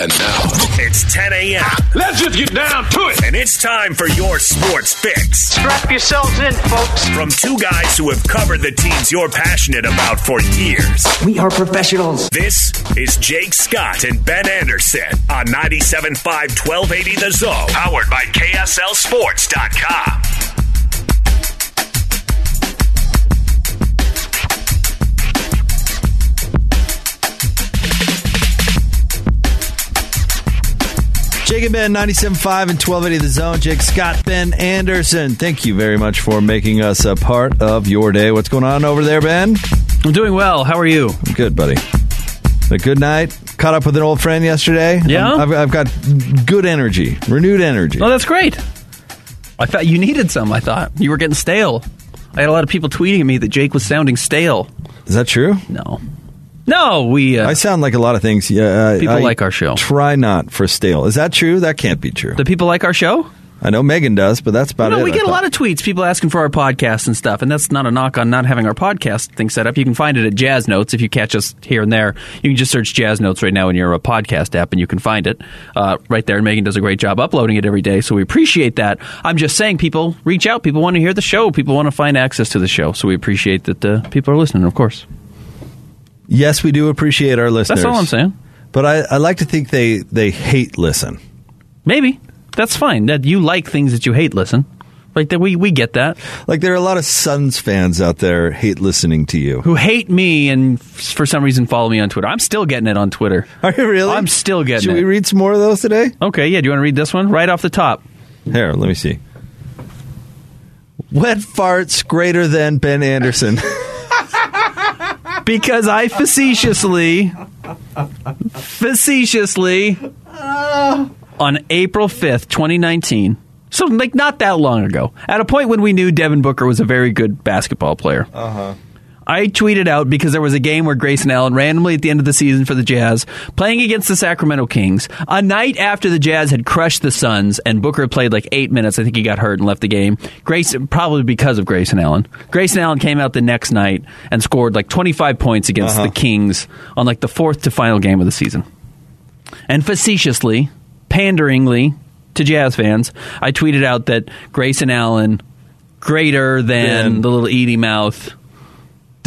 And now it's 10 a.m. Let's just get down to it. And it's time for your sports fix. Strap yourselves in, folks. From two guys who have covered the teams you're passionate about for years. We are professionals. This is Jake Scott and Ben Anderson on 97.5 1280 The Zone, powered by KSLSports.com. Jake and Ben, 97.5 and 1280 The Zone. Jake Scott, Ben Anderson. Thank you very much for making us a part of your day. What's going on over there, Ben? I'm doing well. How are you? I'm good, buddy. A good night. Caught up with an old friend yesterday. Um, yeah? I've, I've got good energy, renewed energy. Oh, that's great. I thought you needed some. I thought you were getting stale. I had a lot of people tweeting at me that Jake was sounding stale. Is that true? No. No, we. Uh, I sound like a lot of things. Yeah, I- People I like our show. Try not for stale. Is that true? That can't be true. Do people like our show? I know Megan does, but that's about no, it. we get a lot of tweets, people asking for our podcast and stuff, and that's not a knock on not having our podcast thing set up. You can find it at Jazz Notes if you catch us here and there. You can just search Jazz Notes right now in your uh, podcast app, and you can find it uh, right there. And Megan does a great job uploading it every day, so we appreciate that. I'm just saying, people reach out. People want to hear the show. People want to find access to the show, so we appreciate that uh, people are listening. Of course, Yes, we do appreciate our listeners. that's all I'm saying. But I, I like to think they, they hate listen. Maybe that's fine. That you like things that you hate. Listen, like that we we get that. Like there are a lot of Suns fans out there hate listening to you. Who hate me and f- for some reason follow me on Twitter. I'm still getting it on Twitter. Are you really? I'm still getting it. Should it. we read some more of those today? Okay, yeah. Do you want to read this one right off the top? Here, let me see. Wet farts greater than Ben Anderson. Because I facetiously, facetiously, on April 5th, 2019, so like not that long ago, at a point when we knew Devin Booker was a very good basketball player. Uh huh. I tweeted out because there was a game where Grayson Allen randomly at the end of the season for the Jazz playing against the Sacramento Kings a night after the Jazz had crushed the Suns and Booker played like eight minutes. I think he got hurt and left the game. Grayson probably because of Grayson Allen. Grayson Allen came out the next night and scored like 25 points against uh-huh. the Kings on like the fourth to final game of the season. And facetiously, panderingly to Jazz fans, I tweeted out that Grayson Allen greater than Than- the little Edie mouth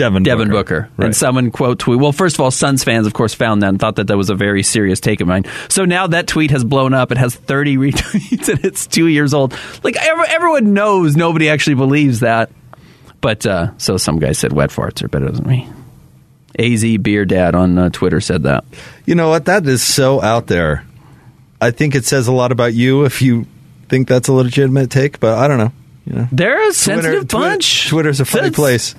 Devin Devin Booker. Booker. Right. And someone quote tweet. Well, first of all, Suns fans, of course, found that and thought that that was a very serious take of mine. So now that tweet has blown up. It has 30 retweets and it's two years old. Like ev- everyone knows, nobody actually believes that. But uh, so some guy said wet farts are better than me. Az Beer Dad on uh, Twitter said that. You know what? That is so out there. I think it says a lot about you if you think that's a legitimate take, but I don't know. You know, They're a sensitive Twitter- bunch. Twitter's a funny That's- place.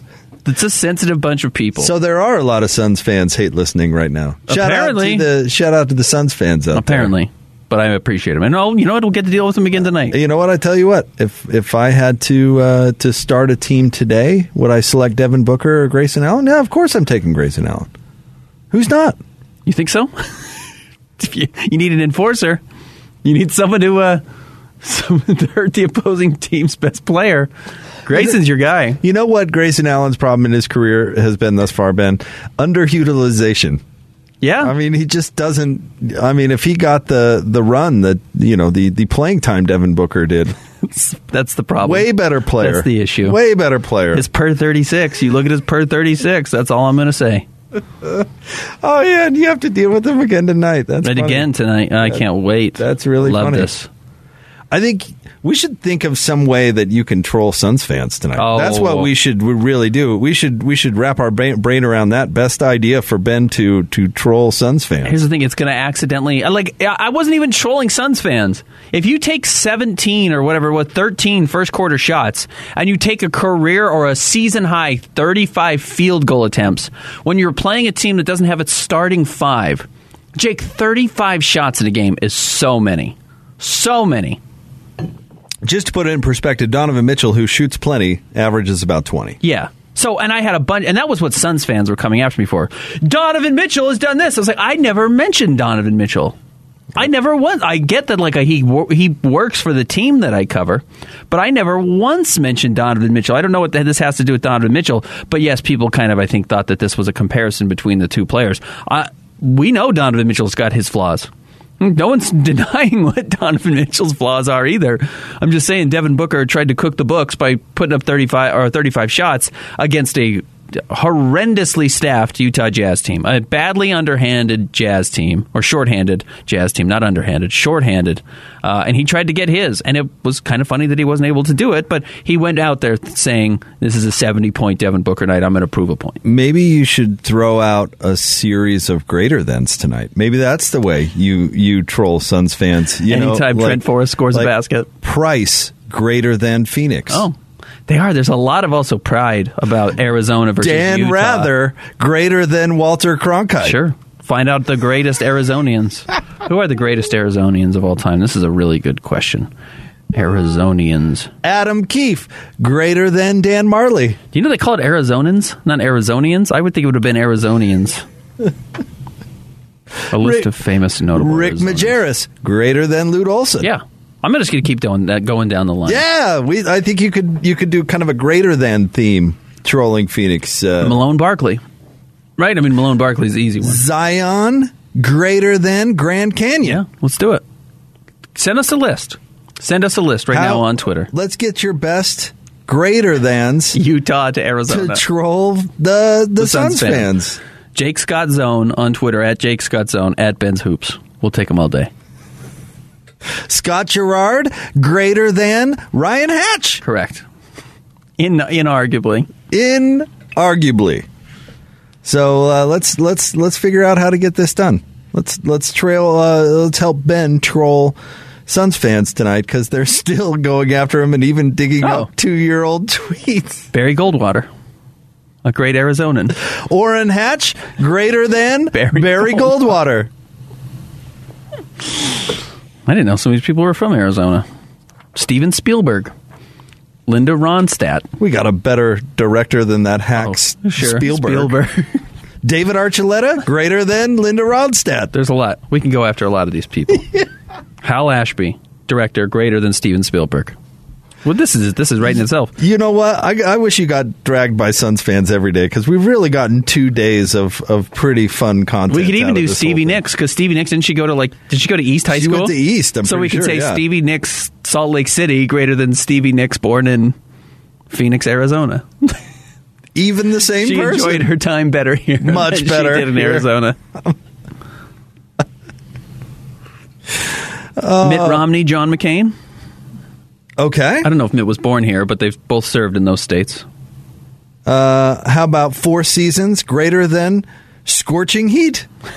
It's a sensitive bunch of people. So there are a lot of Suns fans hate listening right now. Shout Apparently. out to the shout out to the Suns fans out apparently, but I appreciate them. And oh, you know what? We'll get to deal with them again tonight. You know what? I tell you what. If if I had to uh, to start a team today, would I select Devin Booker or Grayson Allen? Yeah, of course I'm taking Grayson Allen. Who's not? You think so? You, you need an enforcer. You need someone to uh, to hurt the opposing team's best player. Grayson's your guy. You know what Grayson Allen's problem in his career has been thus far, Ben? Underutilization. Yeah, I mean, he just doesn't. I mean, if he got the the run that you know the the playing time Devin Booker did, that's the problem. way better player. That's the issue. Way better player. His per thirty six. You look at his per thirty six. That's all I'm going to say. Oh yeah, and you have to deal with him again tonight. That's Right funny. again tonight. I can't wait. That's really Love funny. this. I think we should think of some way that you can troll Suns fans tonight. Oh. That's what we should we really do. We should we should wrap our brain, around that. Best idea for Ben to to troll Suns fans. Here's the thing: it's going to accidentally. Uh, like I wasn't even trolling Suns fans. If you take 17 or whatever, with 13 first quarter shots, and you take a career or a season high 35 field goal attempts, when you're playing a team that doesn't have its starting five, Jake, 35 shots in a game is so many, so many. Just to put it in perspective, Donovan Mitchell, who shoots plenty, averages about twenty. Yeah. So, and I had a bunch, and that was what Suns fans were coming after me for. Donovan Mitchell has done this. I was like, I never mentioned Donovan Mitchell. I never once. I get that, like he he works for the team that I cover, but I never once mentioned Donovan Mitchell. I don't know what this has to do with Donovan Mitchell, but yes, people kind of I think thought that this was a comparison between the two players. Uh, we know Donovan Mitchell's got his flaws. No one's denying what Donovan Mitchell's flaws are either. I'm just saying Devin Booker tried to cook the books by putting up 35 or 35 shots against a horrendously staffed Utah Jazz team, a badly underhanded Jazz team or shorthanded Jazz team, not underhanded, shorthanded. Uh, and he tried to get his, and it was kind of funny that he wasn't able to do it. But he went out there saying, "This is a 70 point Devin Booker night. I'm going to prove a point." Maybe you should throw out a series of greater thans tonight. Maybe that's the way you you troll Suns fans. You know, Anytime like- Trent Forrest scores like a basket. Price greater than Phoenix. Oh. They are. There's a lot of also pride about Arizona versus Dan Utah. Rather greater than Walter Cronkite. Sure. Find out the greatest Arizonians. Who are the greatest Arizonians of all time? This is a really good question. Arizonians. Adam Keefe greater than Dan Majerle. Do you know they call it Arizonans, not Arizonians? I would think it would have been Arizonians. a list Rick- of famous notable Rick Arizonians. Majerus greater than Lute Olson. Yeah. I'm just going to keep doing that, going down the line. Yeah, we. I think you could you could do kind of a greater than theme trolling Phoenix. Uh, Malone Barkley. Right? I mean, Malone Barkley's the easy one. Zion greater than Grand Canyon. Yeah, let's do it. Send us a list. Send us a list right How- now on Twitter. Let's get your best greater thans Utah to Arizona to troll the the, Suns, fans. Jake Scott Zone on Twitter at Jake Scott Zone at Ben's Hoops. We'll take them all day. Scott Gerard greater than Ryan Hatch. Correct. In inarguably. Inarguably. So uh, let's let's let's figure out how to get this done. Let's let's trail. Uh, let's help Ben troll Suns fans tonight because they're still going after him and even digging Oh. up two year old tweets. Barry Goldwater, a great Arizonan. Orrin Hatch greater than Barry Barry, Goldwater. Goldwater. I didn't know some of these people were from Arizona. Steven Spielberg, Linda Ronstadt, We got a better director than that hacks Oh, sure. Spielberg. Spielberg. David Archuleta greater than Linda Ronstadt. There's a lot. We can go after a lot of these people. Hal Ashby, director, greater than Steven Spielberg. Well, this is this is right in itself. You know what? I, I wish you got dragged by Suns fans every day because we've really gotten two days of, of pretty fun content. We could even do Stevie. Nicks because Stevie Nicks didn't she go to like did she go to East High She School? went to East, I'm so we could sure, say yeah. Stevie Nicks, Salt Lake City, greater than Stevie Nicks, born in Phoenix, Arizona. Even the same she person. enjoyed her time better here, Much than better she did in here. Arizona. Uh, Mitt Romney, John McCain. Okay. I don't know if Mitt was born here, but they've both served in those states. Uh, how about four seasons greater than scorching heat?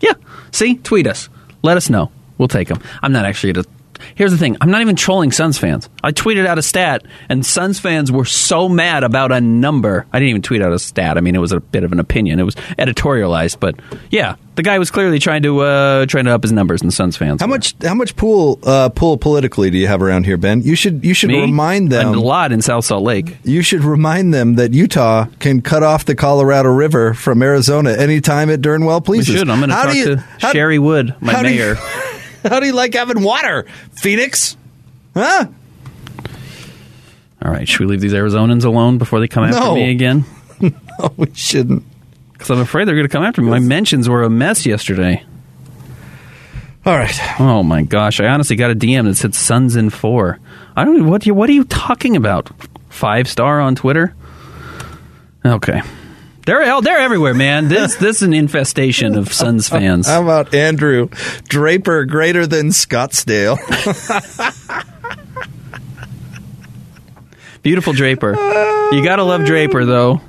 Yeah. See, tweet us. Let us know. We'll take them. I'm not actually going to. Here's the thing. I'm not even trolling Suns fans. I tweeted out a stat, and Suns fans were so mad about a number. I didn't even tweet out a stat. I mean, it was a bit of an opinion. It was editorialized, but yeah, the guy was clearly trying to uh, trying to up his numbers, and Suns fans. How were. much how much pull uh, pull politically do you have around here, Ben? You should you should Me? remind them a lot in South Salt Lake. You should remind them that Utah can cut off the Colorado River from Arizona anytime it darn well We pleases. should. I'm going to talk you- to how- Cherie Wood, my mayor. how do you like having water, Phoenix? Huh? All right, should we leave these Arizonans alone before they come after No. me again? Oh, we shouldn't. Because I'm afraid they're going to come after me. My mentions were a mess yesterday. All right. Oh my gosh! I honestly got a DM that said "Suns in four. I don't. What? you- What are you talking about? Five star on Twitter. Okay. They're they're everywhere, man. This this is an infestation of Suns fans. How about Andrew Draper greater than Scottsdale? Beautiful Draper. You gotta love Draper though.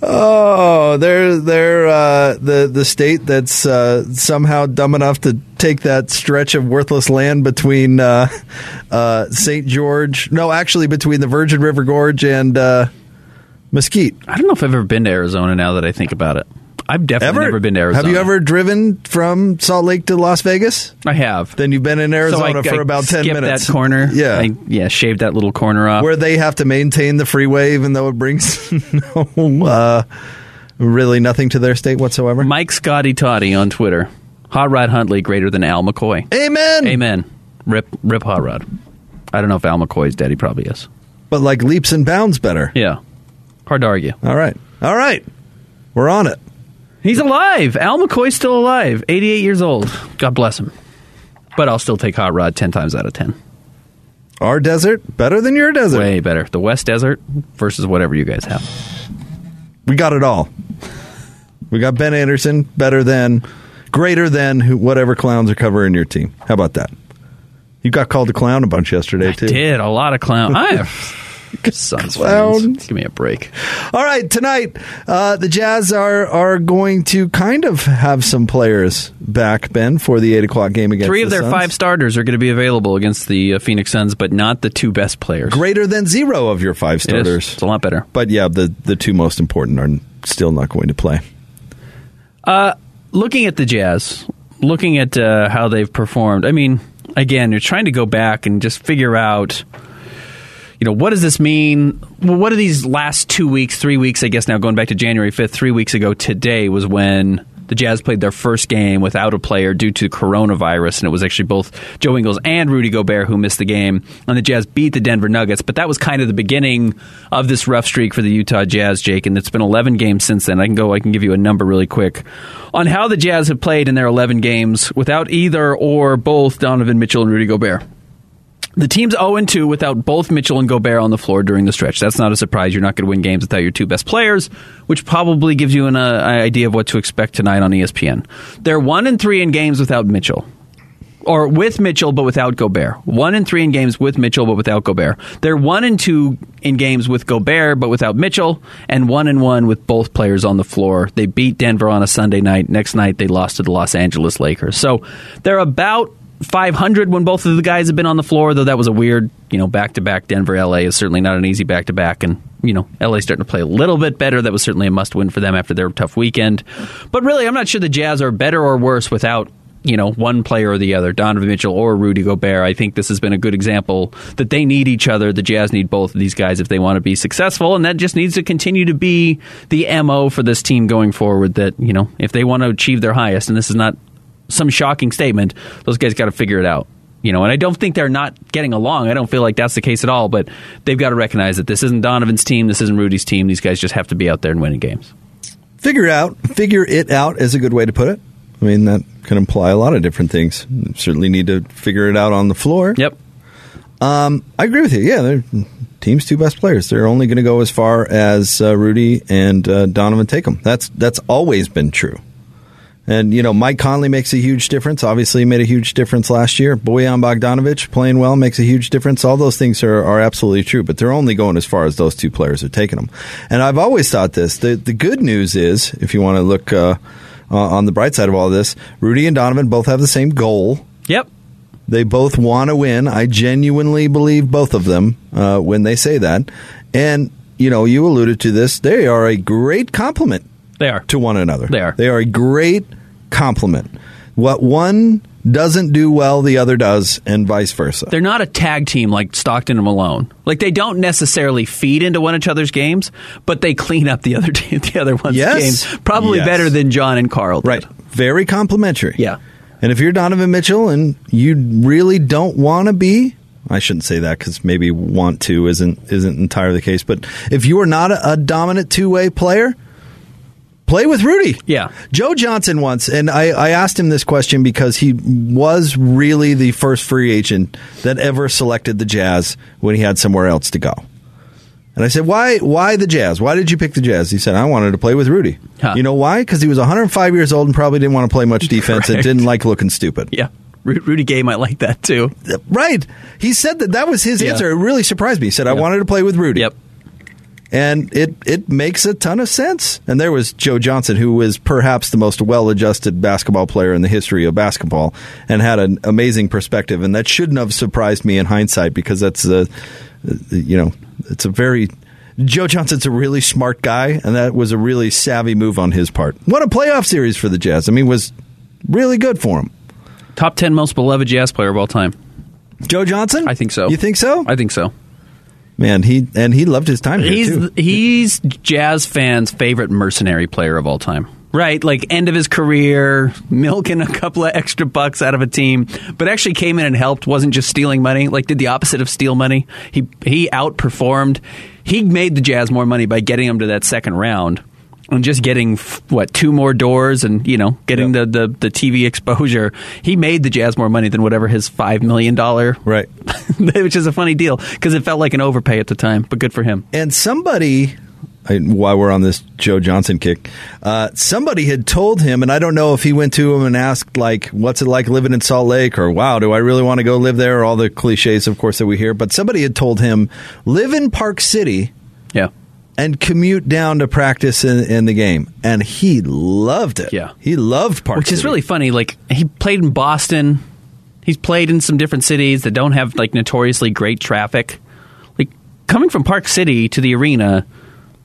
Oh, they're they're uh, the the state that's uh, somehow dumb enough to take that stretch of worthless land between uh, uh St. George. No, actually, between the Virgin River Gorge and uh, Mesquite. I don't know if I've ever been to Arizona. Now that I think about it, I've definitely Ever? never been to Arizona. Have you ever driven from Salt Lake to Las Vegas? I have. Then you've been in So Arizona I, for I about ten skipped minutes. That corner, yeah. I, yeah, shaved that little corner off. where they have to maintain the freeway, even though it brings no, uh, really nothing to their state whatsoever. Mike Scotty Toddy on Twitter. Hot Rod Hundley greater than Al McCoy. Amen. Amen. Rip, rip Hot Rod. I don't know if Al McCoy's dead. He probably is. But like leaps and bounds better. Yeah. Hard to argue. All right. All right. We're on it. He's alive. Al McCoy's still alive. 88 years old. God bless him. But I'll still take Hot Rod 10 times out of 10. Our desert better than your desert. Way better. The West Desert versus whatever you guys have. We got it all. We got Ben Anderson better than, greater than who, whatever clowns are covering your team. How about that? You got called a clown a bunch yesterday too. Did a lot of clown. I Clowns. fans. Give me a break. All right, tonight uh, the Jazz are are going to kind of have some players back, Ben, for the eight o'clock game against Three of the their Suns. five starters are going to be available against the uh, Phoenix Suns, but not the two best players. greater than zero of your five It is. starters. It's a lot better. But yeah, the the two most important are still not going to play. Uh, looking at the Jazz, looking at uh, how they've performed, I mean, again, you're trying to go back and just figure out, you know, what does this mean? Well, what are these last two weeks, three weeks, I guess now, going back to January 5th, three weeks ago today was when the Jazz played their first game without a player due to coronavirus, and it was actually both Joe Ingles and Rudy Gobert who missed the game. And the Jazz beat the Denver Nuggets, but that was kind of the beginning of this rough streak for the Utah Jazz, Jake. And it's been 11 games since then. I can go, I can give you a number really quick on how the Jazz have played in their 11 games without either or both Donovan Mitchell and Rudy Gobert. The team's 0 2 without both Mitchell and Gobert on the floor during the stretch. That's not a surprise. You're not going to win games without your two best players, which probably gives you an uh, idea of what to expect tonight on ESPN. They're 1 and 3 in games without Mitchell. Or with Mitchell, but without Gobert. One and three in games with Mitchell, but without Gobert. They're one and two in games with Gobert, but without Mitchell, and one and one with both players on the floor. They beat Denver on a Sunday night. Next night, they lost to the Los Angeles Lakers. So they're about 500 when both of the guys have been on the floor, though that was a weird, you know, back to back. Denver LA is certainly not an easy back to back. And, you know, LA's starting to play a little bit better. That was certainly a must win for them after their tough weekend. But really, I'm not sure the Jazz are better or worse without. You know, one player or the other, Donovan Mitchell or Rudy Gobert. I think this has been a good example that they need each other. The Jazz need both of these guys if they want to be successful, and that just needs to continue to be the MO for this team going forward. That, you know, if they want to achieve their highest, and this is not some shocking statement, those guys got to figure it out. You know, and I don't think they're not getting along. I don't feel like that's the case at all. But they've got to recognize that this isn't Donovan's team. This isn't Rudy's team. These guys just have to be out there and winning games. Figure it out. Figure it out is a good way to put it. I mean, that can imply a lot of different things. You certainly need to figure it out on the floor. Yep. Um, I agree with you. Yeah, they're team's two best players. They're only going to go as far as uh, Rudy and uh, Donovan take them. That's that's always been true. And you know, Mike Conley makes a huge difference. Obviously, he made a huge difference last year. Bojan Bogdanovich playing well makes a huge difference. All those things are, are absolutely true, but they're only going as far as those two players are taking them. And I've always thought this. The the good news is, if you want to look uh, uh, on the bright side of all this, Rudy and Donovan both have the same goal. Yep. They both want to win. I genuinely believe both of them uh, when they say that. And, you know, you alluded to this. They are a great compliment They are. to one another. They are. They are a great compliment. What one doesn't do well, the other does, and vice versa. They're not a tag team like Stockton and Malone. Like they don't necessarily feed into one each other's games, but they clean up the other team, the other one's Yes. games probably Yes. better than John and Karl. Did. Right. Very complimentary. Yeah. And if you're Donovan Mitchell and you really don't want to be, I shouldn't say that because maybe want to isn't isn't entirely the case. But if you are not a, a dominant two way player, play with Rudy. Yeah. Joe Johnson once, and I, I asked him this question because he was really the first free agent that ever selected the Jazz when he had somewhere else to go. And I said, "Why? Why the Jazz? Why did you pick the Jazz?" He said, "I wanted to play with Rudy. Huh. You know why? Because he was 105 years old and probably didn't want to play much defense and didn't like looking stupid." Yeah. Rudy Gay might like that too. Right. He said that that was his Yeah. answer. It really surprised me. He said, "I Yep. wanted to play with Rudy." Yep. And it it makes a ton of sense. And there was Joe Johnson, who was perhaps the most well-adjusted basketball player in the history of basketball, and had an amazing perspective. And that shouldn't have surprised me in hindsight because that's a you know it's a very Joe Johnson's a really smart guy, and that was a really savvy move on his part. What a playoff series for the Jazz! I mean, was really good for him. Top 10 most beloved Jazz player of all time. Joe Johnson, I think so. You think so? I think so. Man, he and he loved his time here He's too. he's Jazz fans' favorite mercenary player of all time. Right, like end of his career, milking a couple of extra bucks out of a team, but actually came in and helped. wasn't just stealing money. Like did the opposite of steal money. He he outperformed. He made the Jazz more money by getting them to that second round and just getting f- what two more doors and you know getting the, the the TV exposure. He made the Jazz more money than whatever his five million dollar right. which is a funny deal because it felt like an overpay at the time, but good for him. And somebody, I, while we're on this Joe Johnson kick, uh, somebody had told him, and I don't know if he went to him and asked, like, what's it like living in Salt Lake, or wow, do I really want to go live there, all the cliches, of course, that we hear. But somebody had told him, live in Park City Yeah. And commute down to practice in, in the game. And he loved it. Yeah. He loved Park Which City. is really funny. Like he played in Boston. He's played in some different cities that don't have like notoriously great traffic. Like coming from Park City to the arena,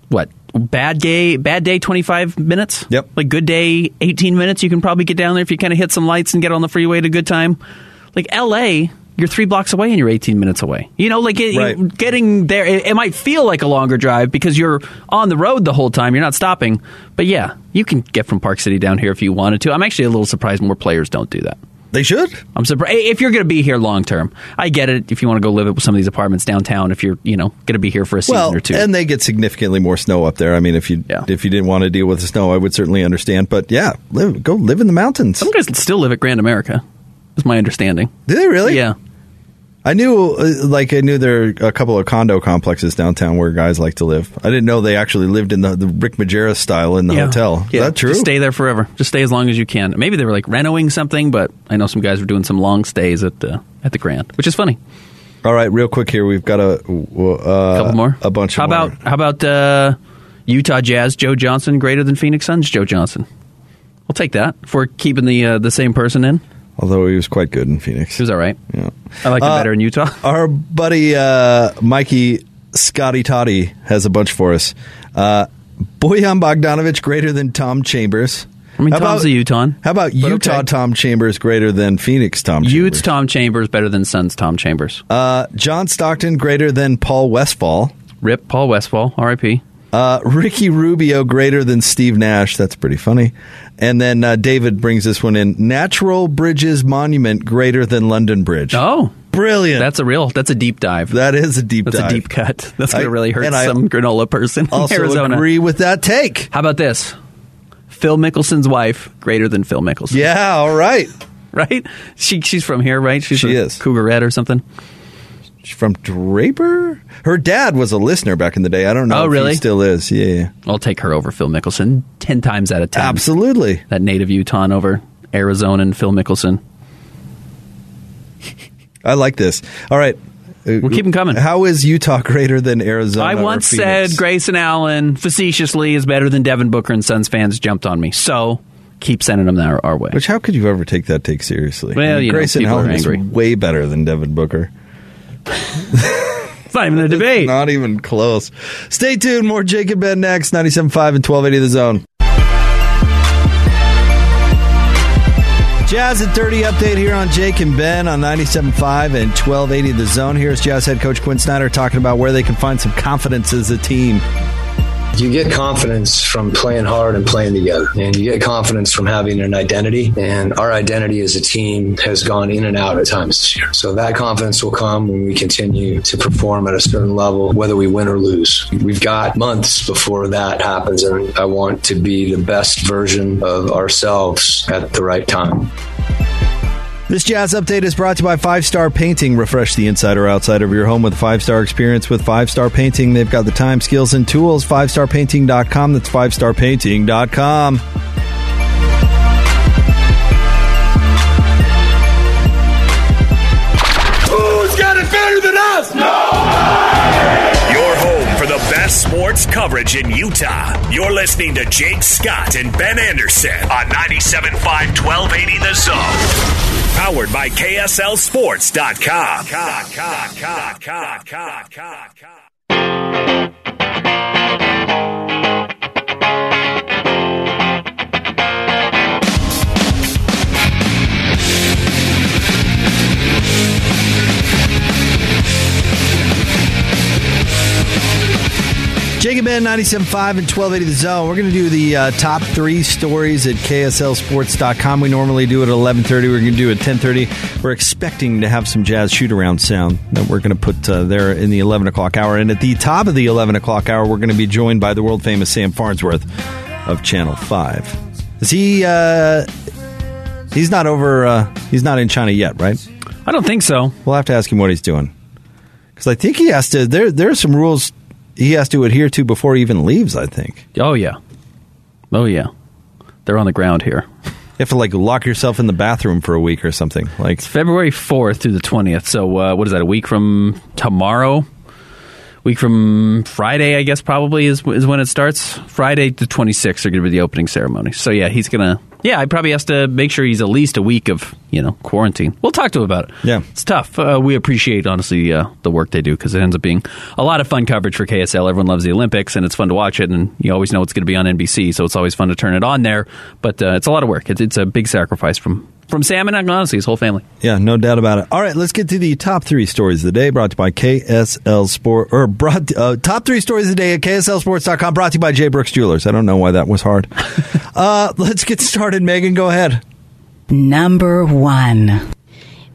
what bad day? Bad day, twenty five minutes. Yep. Like good day, eighteen minutes. You can probably get down there if you kind of hit some lights and get on the freeway at a good time. Like L.A. You're three blocks away and you're 18 minutes away. You know, like it, Right. getting there, it, it might feel like a longer drive because you're on the road the whole time. You're not stopping. But yeah, you can get from Park City down here if you wanted to. I'm actually a little surprised more players don't do that. They should. I'm surprised if you're going to be here long term. I get it. If you want to go live at some of these apartments downtown, if you're you know going to be here for a season Well, or two, and they get significantly more snow up there. I mean, if you Yeah. if you didn't want to deal with the snow, I would certainly understand. But yeah, live, go live in the mountains. some guys still live at Grand America. Is my understanding. Do they really? Yeah. I knew, uh, like, I knew there are a couple of condo complexes downtown where guys like to live. I didn't know they actually lived in the, the Rick Majerus style in the Yeah. hotel. Is Yeah. that true? Just stay there forever. Just stay as long as you can. Maybe they were like renoing something, but I know some guys were doing some long stays at the at the Grand, which is funny. All right, real quick here, we've got a uh, couple more. a bunch. How of more. about how about uh, Utah Jazz Joe Johnson greater than Phoenix Suns Joe Johnson? We'll take that if we're keeping the uh, the same person in. Although he was quite good in Phoenix. He was all right. Yeah. I like him Uh, better in Utah. Our buddy uh, Mikey Scotty Toddy has a bunch for us. Uh, Bojan Bogdanovich greater than Tom Chambers. I mean, How Tom's about- a Utah. How about Utah okay. Tom Chambers greater than Phoenix Tom Chambers? Utes Tom Chambers better than Suns Tom Chambers. Uh, John Stockton greater than Paul Westphal. Rip Paul Westphal, R.I.P. Uh, Ricky Rubio greater than Steve Nash. That's pretty funny. And then uh, David brings this one in. Natural Bridges Monument greater than London Bridge. Oh, Brilliant. that's a real. That's a deep dive. that is a deep That's dive. a deep cut. That's I- to really hurt and I some granola person in Also Arizona. agree with that take. How about this? Phil Mickelson's wife greater than Phil Mickelson. Yeah, all right. right? She she's from here, right? She's She is. Cougarette or something. From Draper. Her dad was a listener back in the day. I don't know Oh, if really? he still is. Yeah, yeah. I'll take her over Phil Mickelson ten times out of ten. Absolutely. That native Utah over Arizona and Phil Mickelson. I like this. All right. We're keeping coming. How is Utah greater than Arizona? I once said Grayson Allen facetiously is better than Devin Booker, and Suns fans jumped on me. So keep sending them our, our way. Which how could you ever take that take seriously? Well, you know, Grayson are Allen is way better than Devin Booker. It's not even a debate. Not even close. Stay tuned. More Jake and Ben next. 97.5 and 1280 The Zone. Jazz at 30 update here on Jake and Ben on 97.5 and 1280 The Zone. Here's Jazz head coach Quin Snyder talking about where they can find some confidence as a team. You get confidence from playing hard and playing together. And you get confidence from having an identity. And our identity as a team has gone in and out at times this year. So that confidence will come when we continue to perform at a certain level, whether we win or lose. We've got months before that happens. And I want to be the best version of ourselves at the right time. This Jazz update is brought to you by Five Star Painting. Refresh the inside or outside of your home with a five star experience with Five Star Painting. They've got the time, skills, and tools. FiveStarPainting.com. That's FiveStarPainting.com. Who's got it better than us? Your home for the best sports coverage in Utah. You're listening to Jake Scott and Ben Anderson on 97.5 1280 The Zone. Powered by KSL Jacob Ben 97.5 and 1280 The Zone. We're going to do the uh, top three stories at KSLSports.com. We normally do it at 11.30. We're going to do it at 10.30. We're expecting to have some jazz shoot-around sound that we're going to put uh, there in the 11 o'clock hour. And at the top of the 11 o'clock hour, we're going to be joined by the world-famous Sam Farnsworth of Channel 5. Is he... Uh, he's not over... Uh, he's not in China yet, right? I don't think so. We'll have to ask him what he's doing. Because I think he has to... There, there are some rules he has to adhere to before he even leaves. I think. Oh yeah, oh yeah, they're on the ground here. You have to like lock yourself in the bathroom for a week or something. Like It's February fourth through the twentieth. So uh, what is that? A week from tomorrow? Week from Friday, I guess probably is is when it starts. Friday the twenty sixth are going to be the opening ceremony. So yeah, he's gonna. Yeah, I probably has to make sure he's at least a week of you know quarantine. We'll talk to him about it. Yeah, it's tough. Uh, we appreciate honestly uh, the work they do because it ends up being a lot of fun coverage for KSL. Everyone loves the Olympics and it's fun to watch it, and you always know it's going to be on NBC, so it's always fun to turn it on there. But uh, it's a lot of work. It's, it's a big sacrifice from from Sam and honestly his whole family. Yeah, no doubt about it. All right, let's get to the top three stories of the day brought to you by KSL Sport, or brought, uh, top three stories of the day at KSLSports.com brought to you by Jay Brooks Jewelers. I don't know why that was hard. uh, let's get started. Megan, go ahead. Number one.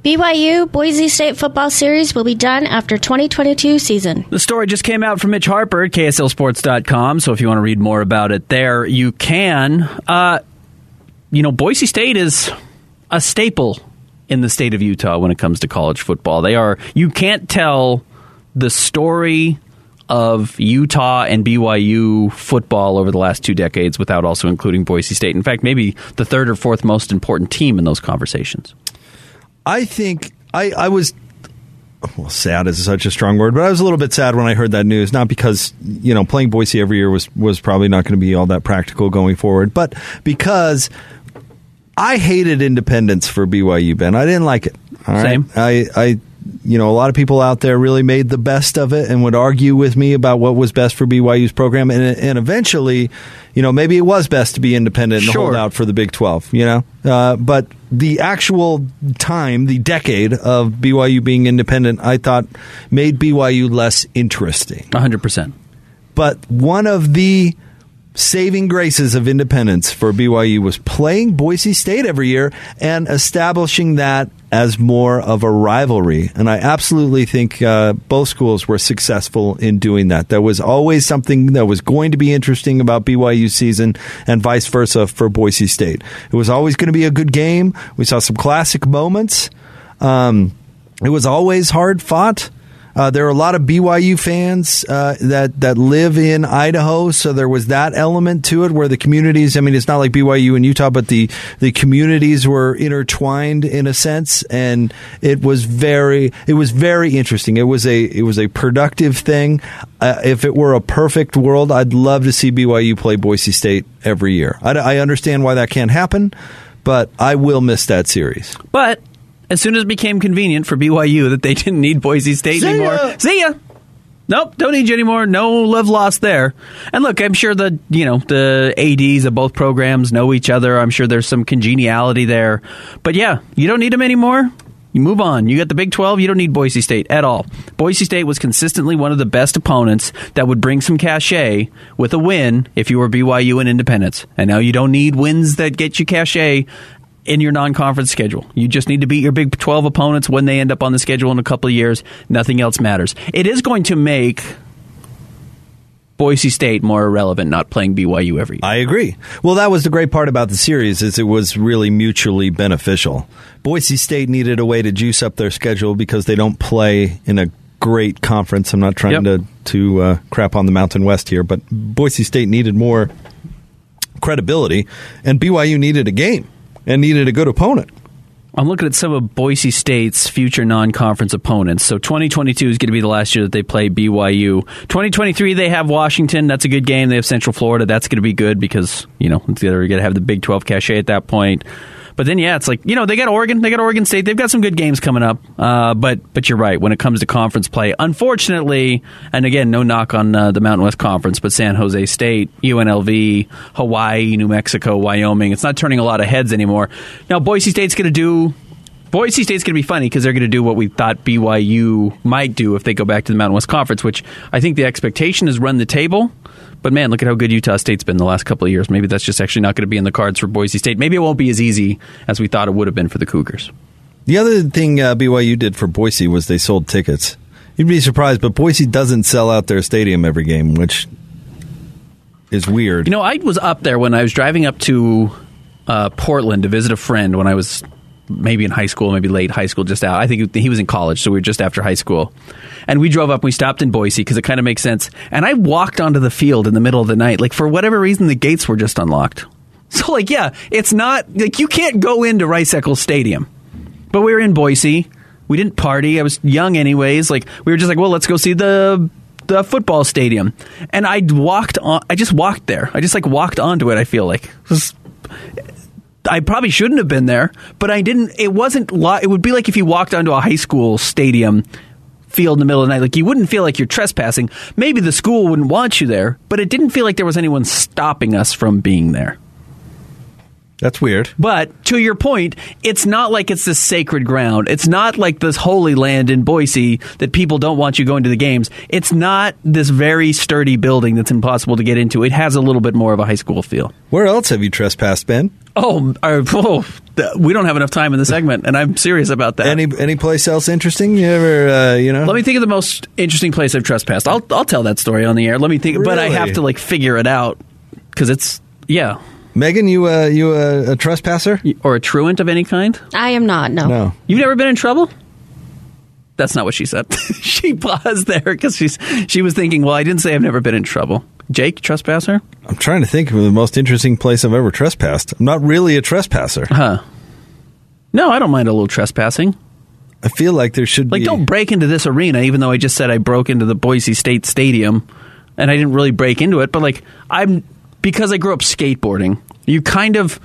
BYU Boise State football series will be done after 2022 season. The story just came out from Mitch Harper at KSLSports.com, so if you want to read more about it there, you can. Uh, you know, Boise State is a staple in the state of Utah when it comes to college football. They are you can't tell the story of Utah and BYU football over the last two decades without also including Boise State. In fact, maybe the third or fourth most important team in those conversations. I think I, I was well, sad is such a strong word, but I was a little bit sad when I heard that news. Not because you know playing Boise every year was was probably not going to be all that practical going forward, but because I hated independence for BYU. Ben, I didn't like it. Same. I, I, you know, a lot of people out there really made the best of it and would argue with me about what was best for BYU's program, and and eventually, you know, maybe it was best to be independent and Sure. hold out for the Big Twelve. You know, uh, but the actual time, the decade of BYU being independent, I thought made BYU less interesting. One hundred percent. But one of the saving graces of independence for BYU was playing Boise State every year and establishing that as more of a rivalry. And I absolutely think uh, both schools were successful in doing that. There was always something that was going to be interesting about BYU season and vice versa for Boise State. It was always going to be a good game. We saw some classic moments. Um, it was always hard fought. Uh, there are a lot of BYU fans uh, that that live in Idaho, so there was that element to it where the communities. I mean, it's not like BYU in Utah, but the the communities were intertwined in a sense, and it was very it was very interesting. It was a it was a productive thing. Uh, if it were a perfect world, I'd love to see BYU play Boise State every year. I, I understand why that can't happen, but I will miss that series. But as soon as it became convenient for BYU that they didn't need Boise State See anymore, ya. see ya. Nope, don't need you anymore. No love lost there. And look, I'm sure the you know the ads of both programs know each other. I'm sure there's some congeniality there. But yeah, you don't need them anymore. You move on. You got the Big 12. You don't need Boise State at all. Boise State was consistently one of the best opponents that would bring some cachet with a win if you were BYU and Independence. And now you don't need wins that get you cachet in your non-conference schedule. You just need to beat your Big 12 opponents when they end up on the schedule in a couple of years. Nothing else matters. It is going to make Boise State more irrelevant not playing BYU every year. I agree. Well, that was the great part about the series is it was really mutually beneficial. Boise State needed a way to juice up their schedule because they don't play in a great conference. I'm not trying Yep. to to uh, crap on the Mountain West here, but Boise State needed more credibility, and BYU needed a game and needed a good opponent. I'm looking at some of Boise State's future non-conference opponents. So 2022 is going to be the last year that they play BYU. 2023 they have Washington. That's a good game. They have Central Florida. That's going to be good because you know they're going to have the Big 12 cachet at that point. But then yeah, it's like you know they got Oregon, they got Oregon State. They've got some good games coming up. Uh, but but you're right when it comes to conference play. Unfortunately, and again, no knock on uh, the Mountain West Conference, but San Jose State, UNLV, Hawaii, New Mexico, Wyoming. It's not turning a lot of heads anymore. Now Boise State's going to do Boise State's going to be funny because they're going to do what we thought BYU might do if they go back to the Mountain West Conference, which I think the expectation is run the table. But man, look at how good Utah State's been the last couple of years. Maybe that's just actually not going to be in the cards for Boise State. Maybe it won't be as easy as we thought it would have been for the Cougars. The other thing uh, BYU did for Boise was they sold tickets. You'd be surprised, but Boise doesn't sell out their stadium every game, which is weird. You know, I was up there when I was driving up to uh, Portland to visit a friend when I was maybe in high school, maybe late high school, just out. I think he was in college, so we were just after high school. And we drove up we stopped in Boise because it kind of makes sense. And I walked onto the field in the middle of the night. Like, for whatever reason, the gates were just unlocked. So, like, yeah, it's not like you can't go into Rice Eccles Stadium. But we were in Boise. We didn't party. I was young, anyways. Like, we were just like, well, let's go see the the football stadium. And I walked on. I just walked there. I just like walked onto it. I feel like. I probably shouldn't have been there, but I didn't. It wasn't. Lo- it would be like if you walked onto a high school stadium field in the middle of the night. Like you wouldn't feel like you're trespassing. Maybe the school wouldn't want you there, but it didn't feel like there was anyone stopping us from being there. That's weird. But to your point, it's not like it's this sacred ground. It's not like this holy land in Boise that people don't want you going to the games. It's not this very sturdy building that's impossible to get into. It has a little bit more of a high school feel. Where else have you trespassed, Ben? Oh, uh, oh, we don't have enough time in the segment, and I'm serious about that. Any any place else interesting? You ever uh, you know? Let me think of the most interesting place I've trespassed. I'll I'll tell that story on the air. Let me think, but I have to like figure it out because it's yeah. Megan, you uh, you uh, a trespasser or a truant of any kind? I am not. No. No. You've never been in trouble? That's not what she said. she paused there because she's she was thinking. Well, I didn't say I've never been in trouble. Jake, trespasser? I'm trying to think of the most interesting place I've ever trespassed. I'm not really a trespasser. Huh? No, I don't mind a little trespassing. I feel like there should be Like, be. don't break into this arena, even though I just said I broke into the Boise State Stadium, and I didn't really break into it. But like, I'm because I grew up skateboarding. You kind of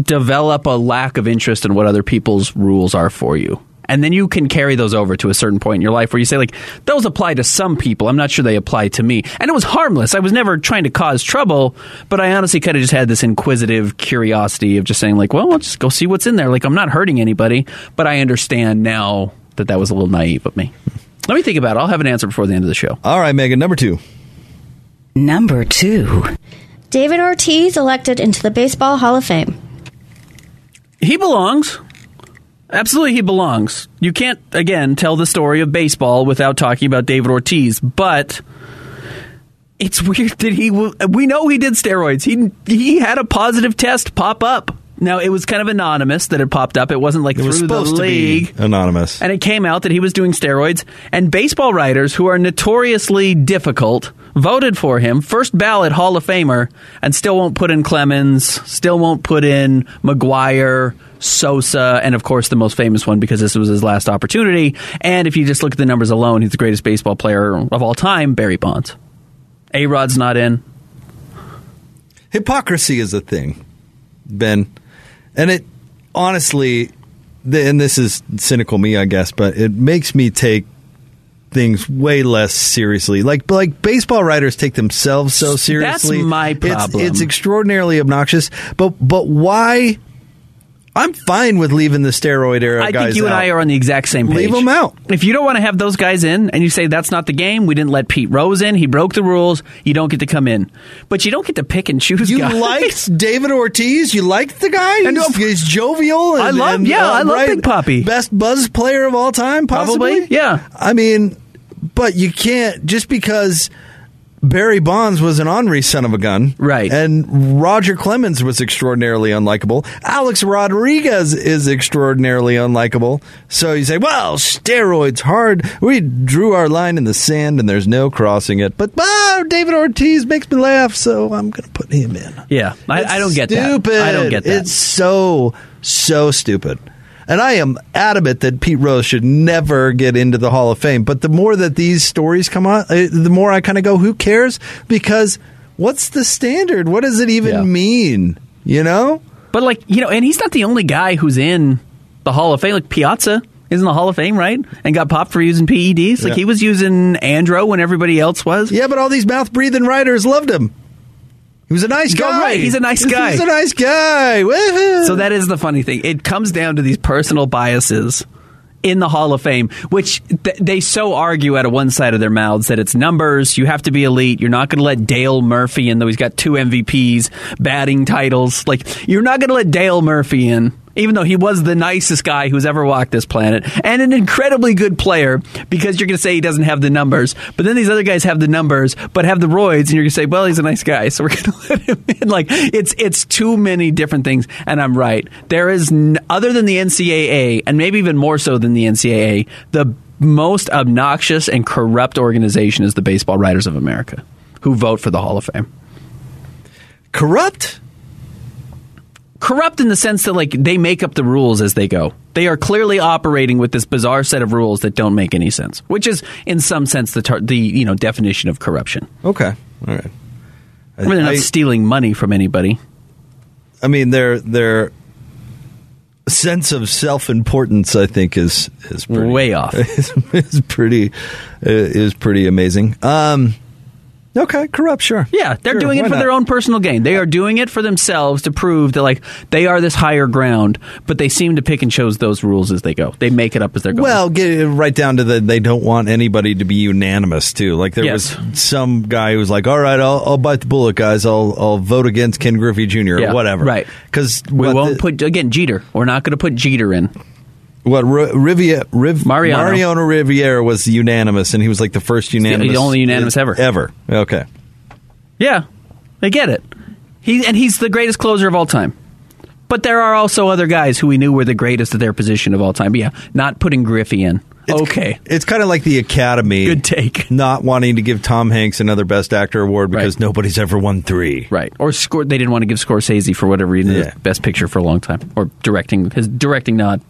develop a lack of interest in what other people's rules are for you. And then you can carry those over to a certain point in your life where you say, like, those apply to some people. I'm not sure they apply to me. And it was harmless. I was never trying to cause trouble, but I honestly kind of just had this inquisitive curiosity of just saying, like, well, let's just go see what's in there. Like, I'm not hurting anybody, but I understand now that that was a little naive of me. Let me think about it. I'll have an answer before the end of the show. All right, Megan, number two. Number two. David Ortiz elected into the Baseball Hall of Fame. He belongs. Absolutely, he belongs. You can't, again, tell the story of baseball without talking about David Ortiz, but it's weird that he. w- We know he did steroids. He he had a positive test pop up. Now it was kind of anonymous that it popped up. It wasn't like It was through the supposed to league. be anonymous. And it came out that he was doing steroids, and baseball writers, who are notoriously difficult, voted for him, first ballot Hall of Famer, and still won't put in Clemens, still won't put in McGwire, Sosa, and of course the most famous one because this was his last opportunity. And if you just look at the numbers alone, he's the greatest baseball player of all time, Barry Bonds. A Rod's not in. Hypocrisy is a thing, Ben. And it honestly, and this is cynical me, I guess, but it makes me take things way less seriously. Like like baseball writers take themselves so seriously. That's my It's- problem. It's, extraordinarily obnoxious. But but why? I'm fine with leaving the steroid era I think you and out. I are on the exact same page. Leave 'em out. If you don't want to have those guys in and you say that's not the game, we didn't let Pete Rose in, he broke the rules, you don't get to come in. But you don't get to pick and choose You guys. liked David Ortiz. You liked the guy. And He's, he's jovial. And, I love- and, yeah, uh, I love right, Big Papi. Best buzz player of all time, possibly. Probably, yeah. I mean, but you can't just because Barry Bonds was an ornery son of a gun. Right. And Roger Clemens was extraordinarily unlikable. Alex Rodriguez is extraordinarily unlikable. So you say, well, steroids hard. We drew our line in the sand and there's no crossing it. But ah, David Ortiz makes me laugh, so I'm going to put him in. Yeah, I, I don't get stupid. that. I don't get that. It's so, so stupid. And I am adamant that Pete Rose should never get into the Hall of Fame. But the more that these stories come out, uh, the more I kind of go, who cares? Because what's the standard? What does it even Yeah. mean? You know? But like you know, and he's not the only guy who's in the Hall of Fame. Like Piazza is in the Hall of Fame, right? And got popped for using PEDs. Like Yeah. he was using Andro when everybody else was. Yeah, but all these mouth breathing writers loved him. He was a nice guy. right, he's a nice guy. He's a nice guy. Woohoo. So that is the funny thing. It comes down to these personal biases in the Hall of Fame, which th- they so argue out of one side of their mouths that it's numbers. You have to be elite. You're not going to let Dale Murphy in, though he's got two MVPs, batting titles. Like you're not going to let Dale Murphy in. Even though he was the nicest guy who's ever walked this planet and an incredibly good player, because you're going to say he doesn't have the numbers, but then these other guys have the numbers, but have the roids, and you're going to say, well, he's a nice guy, so we're going to let him in. Like it's it's too many different things, and I'm right. There is n- other than the NCAA, and maybe even more so than the NCAA, the most obnoxious and corrupt organization is the Baseball Writers of America, who vote for the Hall of Fame. corrupt. Corrupt in the sense that like they make up the rules as they go. They are clearly operating with this bizarre set of rules that don't make any sense, which is in some sense the tar- the you know definition of corruption. Okay. All right. I mean, they're not I- stealing money from anybody. I mean, their their sense of self importance, I think, is is pretty, Way off. Is, is pretty uh, is pretty amazing. Um, okay, corrupt, sure. Yeah, they're Sure, doing it for not? their own personal gain. They are doing it for themselves to prove that like they are this higher ground, but they seem to pick and choose those rules as they go. They make it up as they're going. Well, get right down to the they don't want anybody to be unanimous too. Like there Yes. was some guy who was like, "All right, I'll, I'll bite the bullet, guys. I'll I'll vote against Ken Griffey Jr. Yeah, or whatever." right. Because we won't put again Jeter. We're not going to put Jeter in. What R- Riviera, Riv, Mariano. Mariano Riviera was unanimous, and he was like the first unanimous, The only unanimous ever. ever. Okay. Yeah, I get it. He and he's the greatest closer of all time. But there are also other guys who we knew were the greatest at their position of all time. But yeah, not putting Griffey in. okay, It's kind of like the Academy. Good take. Not wanting to give Tom Hanks another Best Actor award because Right. nobody's ever won three. right. Or score. They didn't want to give Scorsese for whatever reason Yeah. the best picture for a long time, or directing his directing nod.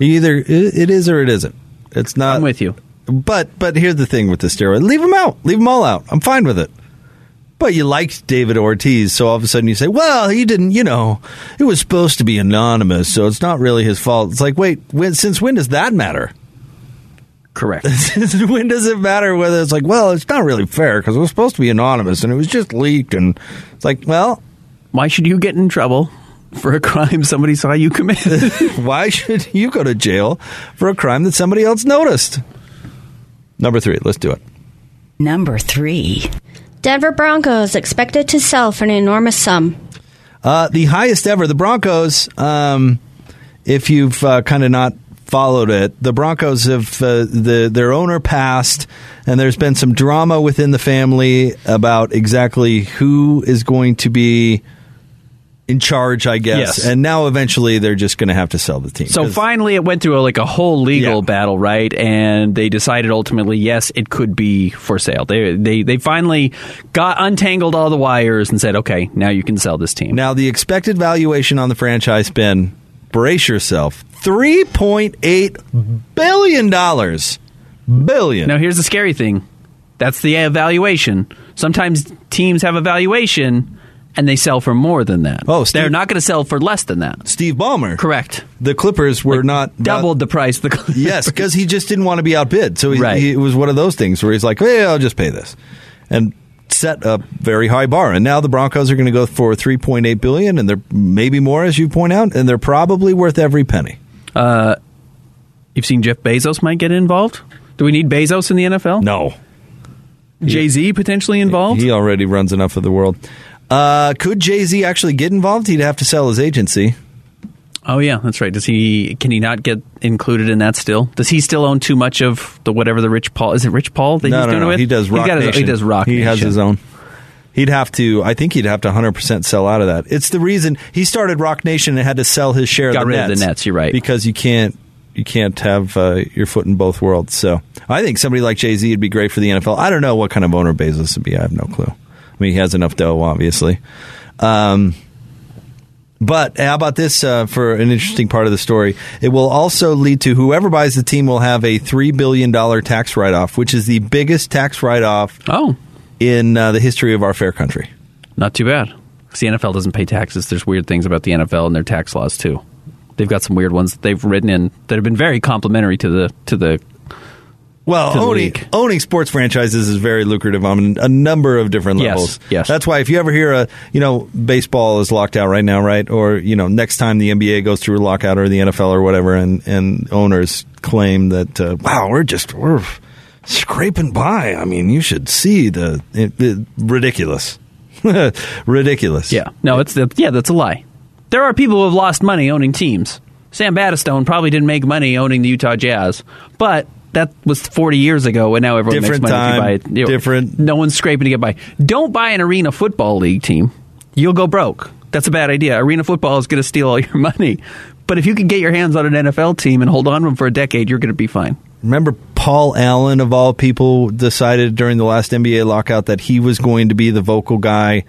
Either it is or it isn't. It's not. I'm with you. But but here's the thing with the steroid: leave them out. Leave them all out. I'm fine with it. But you liked David Ortiz, so all of a sudden you say, "Well, he didn't. You know, it was supposed to be anonymous, so it's not really his fault." It's like, wait, when, since when does that matter? Correct. When does it matter whether it's like, well, it's not really fair because it was supposed to be anonymous and it was just leaked, and it's like, well, Why should you get in trouble for a crime somebody saw you commit? why should you go to jail for a crime that somebody else noticed? Number three, let's do it. Number three. Denver Broncos expected to sell for an enormous sum. Uh, the highest ever. The Broncos, um, if you've uh, kind of not followed it, the Broncos have uh, the their owner passed, and there's been some drama within the family about exactly who is going to be in charge. I guess, Yes. and now eventually they're just going to have to sell the team. So finally, it went through a, like a whole legal Yeah. battle, right? And they decided ultimately, yes, it could be for sale. They they they finally got untangled all the wires and said, okay, now you can sell this team. Now, the expected valuation on the franchise spin, brace yourself, $3.8 billion. Billion. Now, here's the scary thing. That's the evaluation. Sometimes teams have a valuation and they sell for more than that. Oh, Steve- they're not going to sell for less than that. Steve Ballmer. Correct. The Clippers were not Doubled the price. The Clippers. yes, because he just didn't want to be outbid. So he, Right. he, it was one of those things where he's like, "Hey, I'll just pay this," and set a very high bar. And now the Broncos are going to go for 3.8 billion, and they're maybe more, as you point out, and they're probably worth every penny. Uh, you've seen Jeff Bezos might get involved. Do we need Bezos in the NFL? No, Jay Z potentially involved. he already runs enough of the world. Uh, could Jay Z actually get involved? He'd have to sell his agency. Oh yeah, that's right. Does he? Can he not get included in that still? Does he still own too much of the whatever the Rich Paul? Is it Rich Paul that no, he's no, doing no. it with? He does Roc his- Nation. he does Roc. He has his own. He'd have to. I think he'd have to 100 percent sell out of that. It's the reason he started Roc Nation and had to sell his share Got of the rid Nets. of the Nets, you're right. because you can't you can't have uh, your foot in both worlds. So I think somebody like Jay Z would be great for the NFL. I don't know what kind of owner Bezos would be. I have no clue. I mean, he has enough dough, obviously. Um, but how about this uh, for an interesting part of the story? It will also lead to whoever buys the team will have a $3 billion tax write off, which is the biggest tax write off oh. in uh, the history of our fair country. Not too bad. 'Cause the NFL doesn't pay taxes. There's weird things about the NFL and their tax laws too. They've got some weird ones that they've written in that have been very complimentary to the to the. Well, owning, league. owning sports franchises is very lucrative on a number of different Yes, levels. yes. That's why if you ever hear a, you know, baseball is locked out right now, right? Or, you know, next time the NBA goes through a lockout or the NFL or whatever, and, and owners claim that, uh, wow, we're just, we're scraping by. I mean, you should see the, it, it- ridiculous. ridiculous. Yeah, no, it's the, yeah, that's a lie. There are people who have lost money owning teams. Sam Battistone probably didn't make money owning the Utah Jazz, but that was 40 years ago, and now everyone Different makes money time, if you buy it. different- No one's scraping to get by. Don't buy an arena football league team. You'll go broke. That's a bad idea. Arena football is going to steal all your money. But if you can get your hands on an NFL team and hold on to them for a decade, you're going to be fine. Remember Paul Allen of all people decided during the last NBA lockout that he was going to be the vocal guy,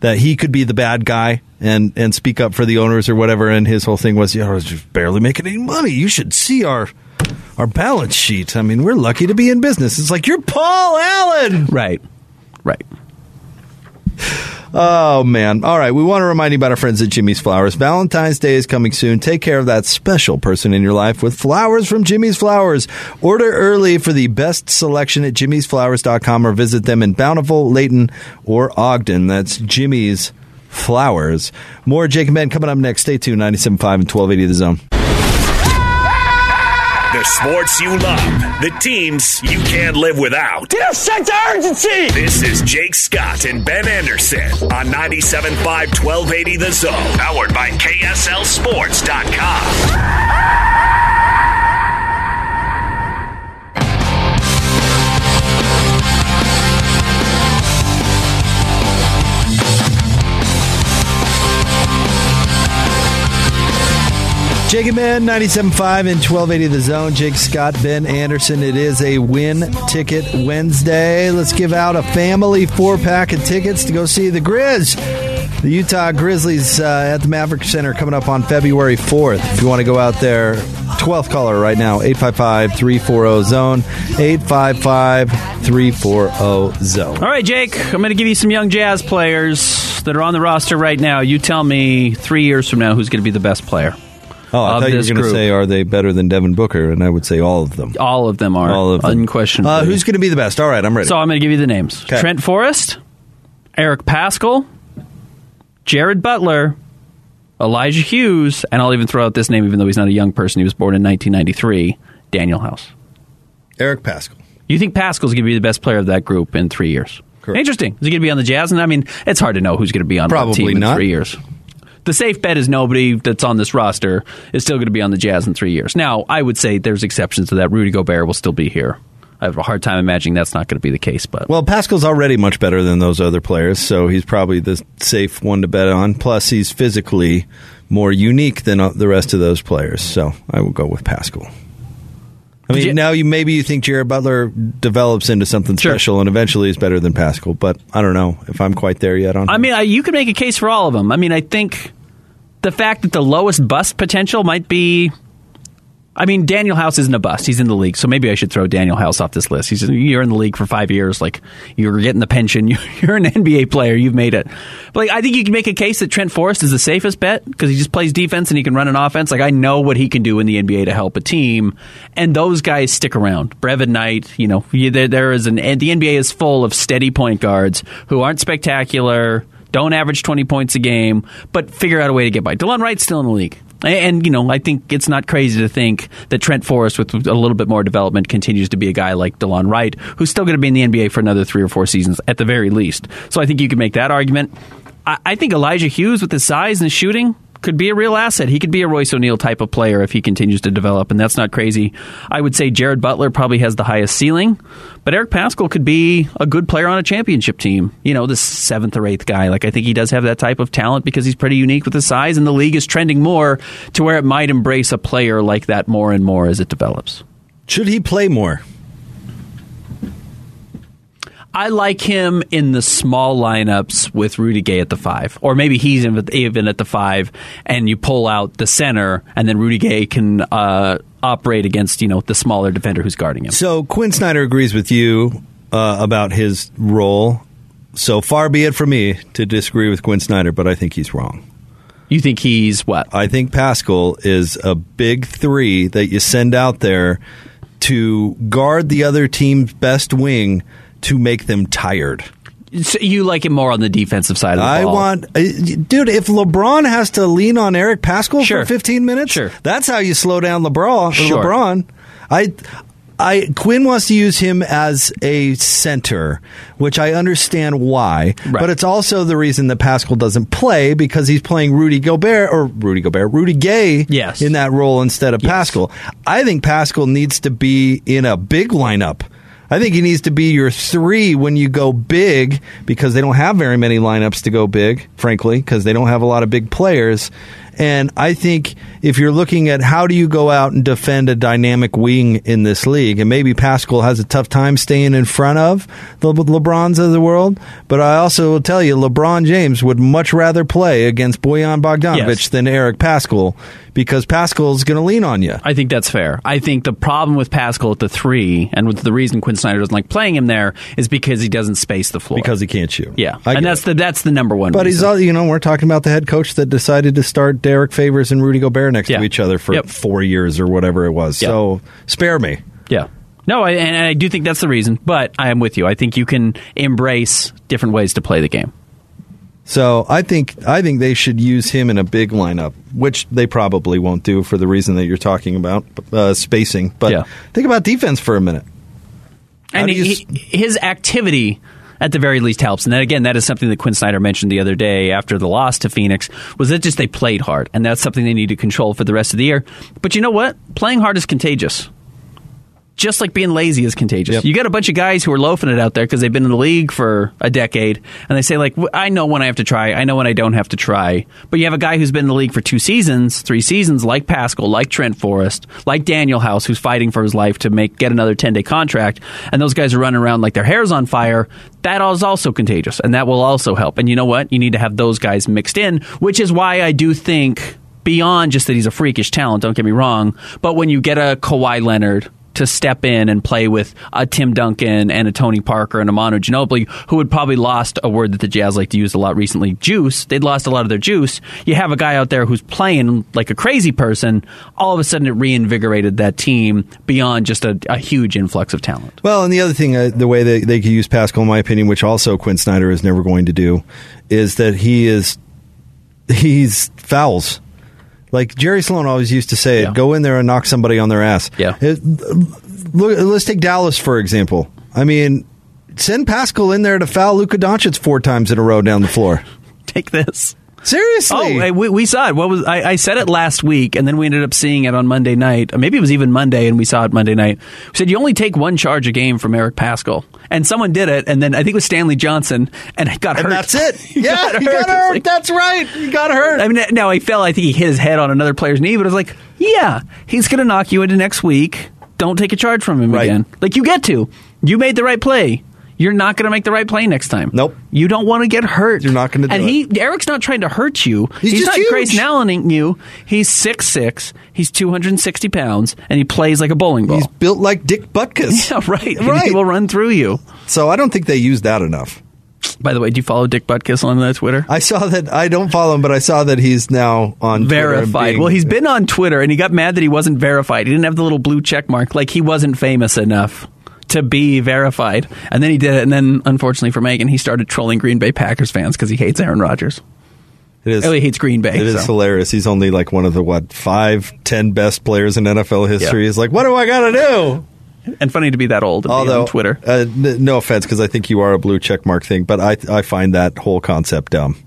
that he could be the bad guy and and speak up for the owners or whatever. And his whole thing was, "Yeah, I was just barely making any money. You should see our our balance sheet. I mean, we're lucky to be in business." It's like you're Paul Allen, right? Right. Oh man! All right, we want to remind you about our friends at Jimmy's Flowers. Valentine's Day is coming soon. Take care of that special person in your life with flowers from Jimmy's Flowers. Order early for the best selection at jimmysflowers.com or visit them in Bountiful, Layton, or Ogden. That's Jimmy's Flowers. More Jake and Ben coming up next. Stay tuned. 97.5 and 1280 The Zone. The sports you love, the teams you can't live without. Get a sense of urgency! This is Jake Scott and Ben Anderson on 97.5 1280 The Zone, powered by KSLSports.com. Jake and Ben, 97.5 and 1280 The Zone. Jake Scott, Ben Anderson. It is a win ticket Wednesday. Let's give out a family four pack of tickets to go see the Grizz. The Utah Grizzlies uh, at the Maverik Center coming up on February 4th. If you want to go out there, 12th caller right now, 855 340 Zone. 855 340 Zone. All right, Jake, I'm going to give you some young Jazz players that are on the roster right now. You tell me three years from now who's going to be the best player. Oh, I thought you were going to say, are they better than Devin Booker? And I would say all of them. All of them are. All of them. Unquestionably. Uh, who's going to be the best? All right, I'm ready. So I'm going to give you the names. Trent Forrest, Eric Paschall, Jared Butler, Elijah Hughes, and I'll even throw out this name even though he's not a young person. He was born in 1993, Danuel House. Eric Paschall. You think Paschall's going to be the best player of that group in three years? Correct. Interesting. Is he going to be on the Jazz? And I mean, it's hard to know who's going to be on Probably the team in not. three years. The safe bet is nobody that's on this roster is still going to be on the Jazz in three years. Now, I would say there's exceptions to that. Rudy Gobert will still be here. I have a hard time imagining that's not going to be the case, but Well, Paschall's already much better than those other players, so he's probably the safe one to bet on. Plus, he's physically more unique than uh, the rest of those players, so I will go with Paschall. I mean, you- now you maybe you think Jared Butler develops into something Sure. special and eventually is better than Paschall, but I don't know if I'm quite there yet on. I mean, I, you could make a case for all of them. I mean, I think the fact that the lowest bust potential might be. I mean, Danuel House isn't a bust. He's in the league, so maybe I should throw Danuel House off this list. He's you're in the league for five years, like you're getting the pension. You're an NBA player. You've made it. But like, I think you can make a case that Trent Forrest is the safest bet because he just plays defense and he can run an offense. Like I know what he can do in the NBA to help a team, and those guys stick around. Brevin Knight, you know, there, there is an the NBA is full of steady point guards who aren't spectacular don't average 20 points a game, but figure out a way to get by. Delon Wright's still in the league. And, you know, I think it's not crazy to think that Trent Forrest, with a little bit more development, continues to be a guy like Delon Wright, who's still going to be in the NBA for another three or four seasons at the very least. So I think you can make that argument. I, I think Elijah Hughes, with his size and his shooting, could be a real asset. He could be a Royce O'Neale type of player if he continues to develop, and that's not crazy. I would say Jared Butler probably has the highest ceiling, but Eric Paschall could be a good player on a championship team. You know, this seventh or eighth guy. Like I think he does have that type of talent because he's pretty unique with his size, and the league is trending more to where it might embrace a player like that more and more as it develops. Should he play more? I like him in the small lineups with Rudy Gay at the five, or maybe he's even at the five, and you pull out the center, and then Rudy Gay can uh, operate against you know the smaller defender who's guarding him. So Quin Snyder agrees with you uh, about his role. So far be it from me to disagree with Quin Snyder, but I think he's wrong. You think he's what? I think Paschall is a big three that you send out there to guard the other team's best wing to make them tired. So you like it more on the defensive side of the I ball. want, uh, dude. If LeBron has to lean on Eric Paschall Sure. for 15 minutes, Sure. that's how you slow down LeBron. Sure. LeBron. I, I Quin wants to use him as a center, which I understand why, but it's also the reason that Paschall doesn't play because he's playing Rudy Gobert or Rudy Gobert, Rudy Gay, Yes. in that role instead of Paschall. I think Paschall needs to be in a big lineup. I think he needs to be your three when you go big because they don't have very many lineups to go big, frankly, because they don't have a lot of big players. And I think if you're looking at how do you go out and defend a dynamic wing in this league, and maybe Paschall has a tough time staying in front of the LeBrons of the world, but I also will tell you, LeBron James would much rather play against Bojan Bogdanovic Yes. than Eric Paschall because Paschall's going to lean on you. I think that's fair. I think the problem with Paschall at the three, and with the reason Quin Snyder doesn't like playing him there, is because he doesn't space the floor. Because he can't shoot. yeah, I and that's the that's the number one. But he's all, you know, we're talking about the head coach that decided to start Derrick Favors and Rudy Gobert next Yeah. to each other for Yep. four years or whatever it was. Yep. So spare me. Yeah. No, I, and I do think that's the reason, but I am with you. I think you can embrace different ways to play the game. So I think I think they should use him in a big lineup, which they probably won't do for the reason that you're talking about, uh, spacing. But Yeah. think about defense for a minute. How and do you his activity at the very least helps. And then again, that is something that Quin Snyder mentioned the other day after the loss to Phoenix was that just they played hard, and that's something they need to control for the rest of the year. But you know what? Playing hard is contagious. Just like being lazy is contagious. Yep. You got a bunch of guys who are loafing it out there because they've been in the league for a decade, and they say like, "I know when I have to try. I know when I don't have to try." But you have a guy who's been in the league for two seasons, three seasons, like Paschall, like Trent Forrest, like Danuel House, who's fighting for his life to make get another ten day contract, and those guys are running around like their hair's on fire. That is also contagious, and that will also help. And you know what? You need to have those guys mixed in, which is why I do think beyond just that he's a freakish talent. Don't get me wrong, but when you get a Kawhi Leonard to step in and play with a Tim Duncan and a Tony Parker and a Manu Ginobili, who had probably lost a word that the Jazz like to use a lot recently, juice. They'd lost a lot of their juice. You have a guy out there who's playing like a crazy person. All of a sudden, it reinvigorated that team beyond just a, a huge influx of talent. Well, and the other thing, uh, the way they, they could use Paschall, in my opinion, which also Quin Snyder is never going to do, is that he is he's fouls. Like Jerry Sloan always used to say, it, "Go in there and knock somebody on their ass." Yeah. It- look, let's take Dallas for example. I mean, send Paschall in there to foul Luka Doncic four times in a row down the floor. Take this. Seriously. Oh, we, we saw it. What was I, I said it last week, and then we ended up seeing it on Monday night. Maybe it was even Monday, and we saw it Monday night. We said you only take one charge a game from Eric Paschall, and someone did it, and then I think it was Stanley Johnson, and it got and hurt. that's it. He yeah, got he hurt. got hurt. like- that's right. He got hurt. I mean, now he fell. I think he hit his head on another player's knee, but I was like, yeah, he's going to knock you into next week. Don't take a charge from him Right. again. Like you get to. You made the right play. You're not going to make the right play next time. Nope. You don't want to get hurt. You're not gonna do And it. he, Eric's not trying to hurt you. He's just not huge. Grayson Allening you. He's six six. He's 260 pounds, and he plays like a bowling ball. He's built like Dick Butkus. yeah, right. And Right. He will run through you. So I don't think they use that enough. By the way, do you follow Dick Butkus on uh, Twitter? I saw that. I don't follow him, but I saw that he's now on Twitter verified. being- well, he's been on Twitter and he got mad that he wasn't verified. He didn't have the little blue check mark. Like he wasn't famous enough to be verified. And then he did it. And then, unfortunately for Megan, he started trolling Green Bay Packers fans because he hates Aaron Rodgers. It is. Oh, he hates Green Bay. It is so. hilarious. He's only like one of the what five, ten best players in NFL history. Yeah. He's like, what do I got to do? And funny to be that old Although on Twitter. uh, n- no offense, because I think you are a blue check mark thing, but I I find that whole concept dumb.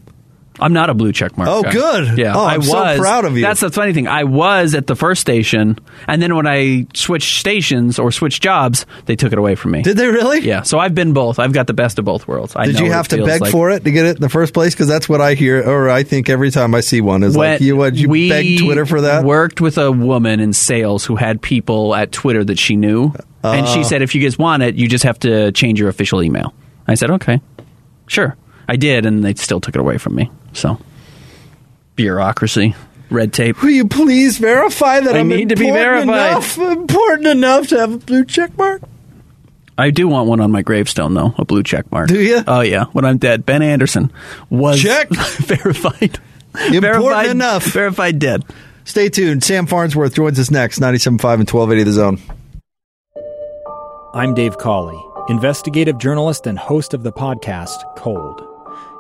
I'm not a blue check mark. Oh, guy. good. Yeah, Oh, I I'm was. so proud of you. That's the funny thing. I was at the first station, and then when I switched stations or switched jobs, they took it away from me. Did they really? Yeah. So I've been both. I've got the best of both worlds. I Did know you have to beg like. for it to get it in the first place? Because that's what I hear, or I think every time I see one is When like, you what? You we beg Twitter for that? Worked with a woman in sales who had people at Twitter that she knew, and she Uh. said, "If you guys want it, you just have to change your official email." I said, "Okay, sure." I did, and they still took it away from me. So, bureaucracy, red tape. Will you please verify that I am need to be important verified. Enough, important enough to have a blue check mark? I do want one on my gravestone, though, a blue check mark. Do you? Oh yeah. When I'm dead, Ben Anderson was Check. verified. Important verified, enough. Verified dead. Stay tuned. Sam Farnsworth joins us next, 97.5 and 1280 The Zone. I'm Dave Cawley, investigative journalist and host of the podcast Cold.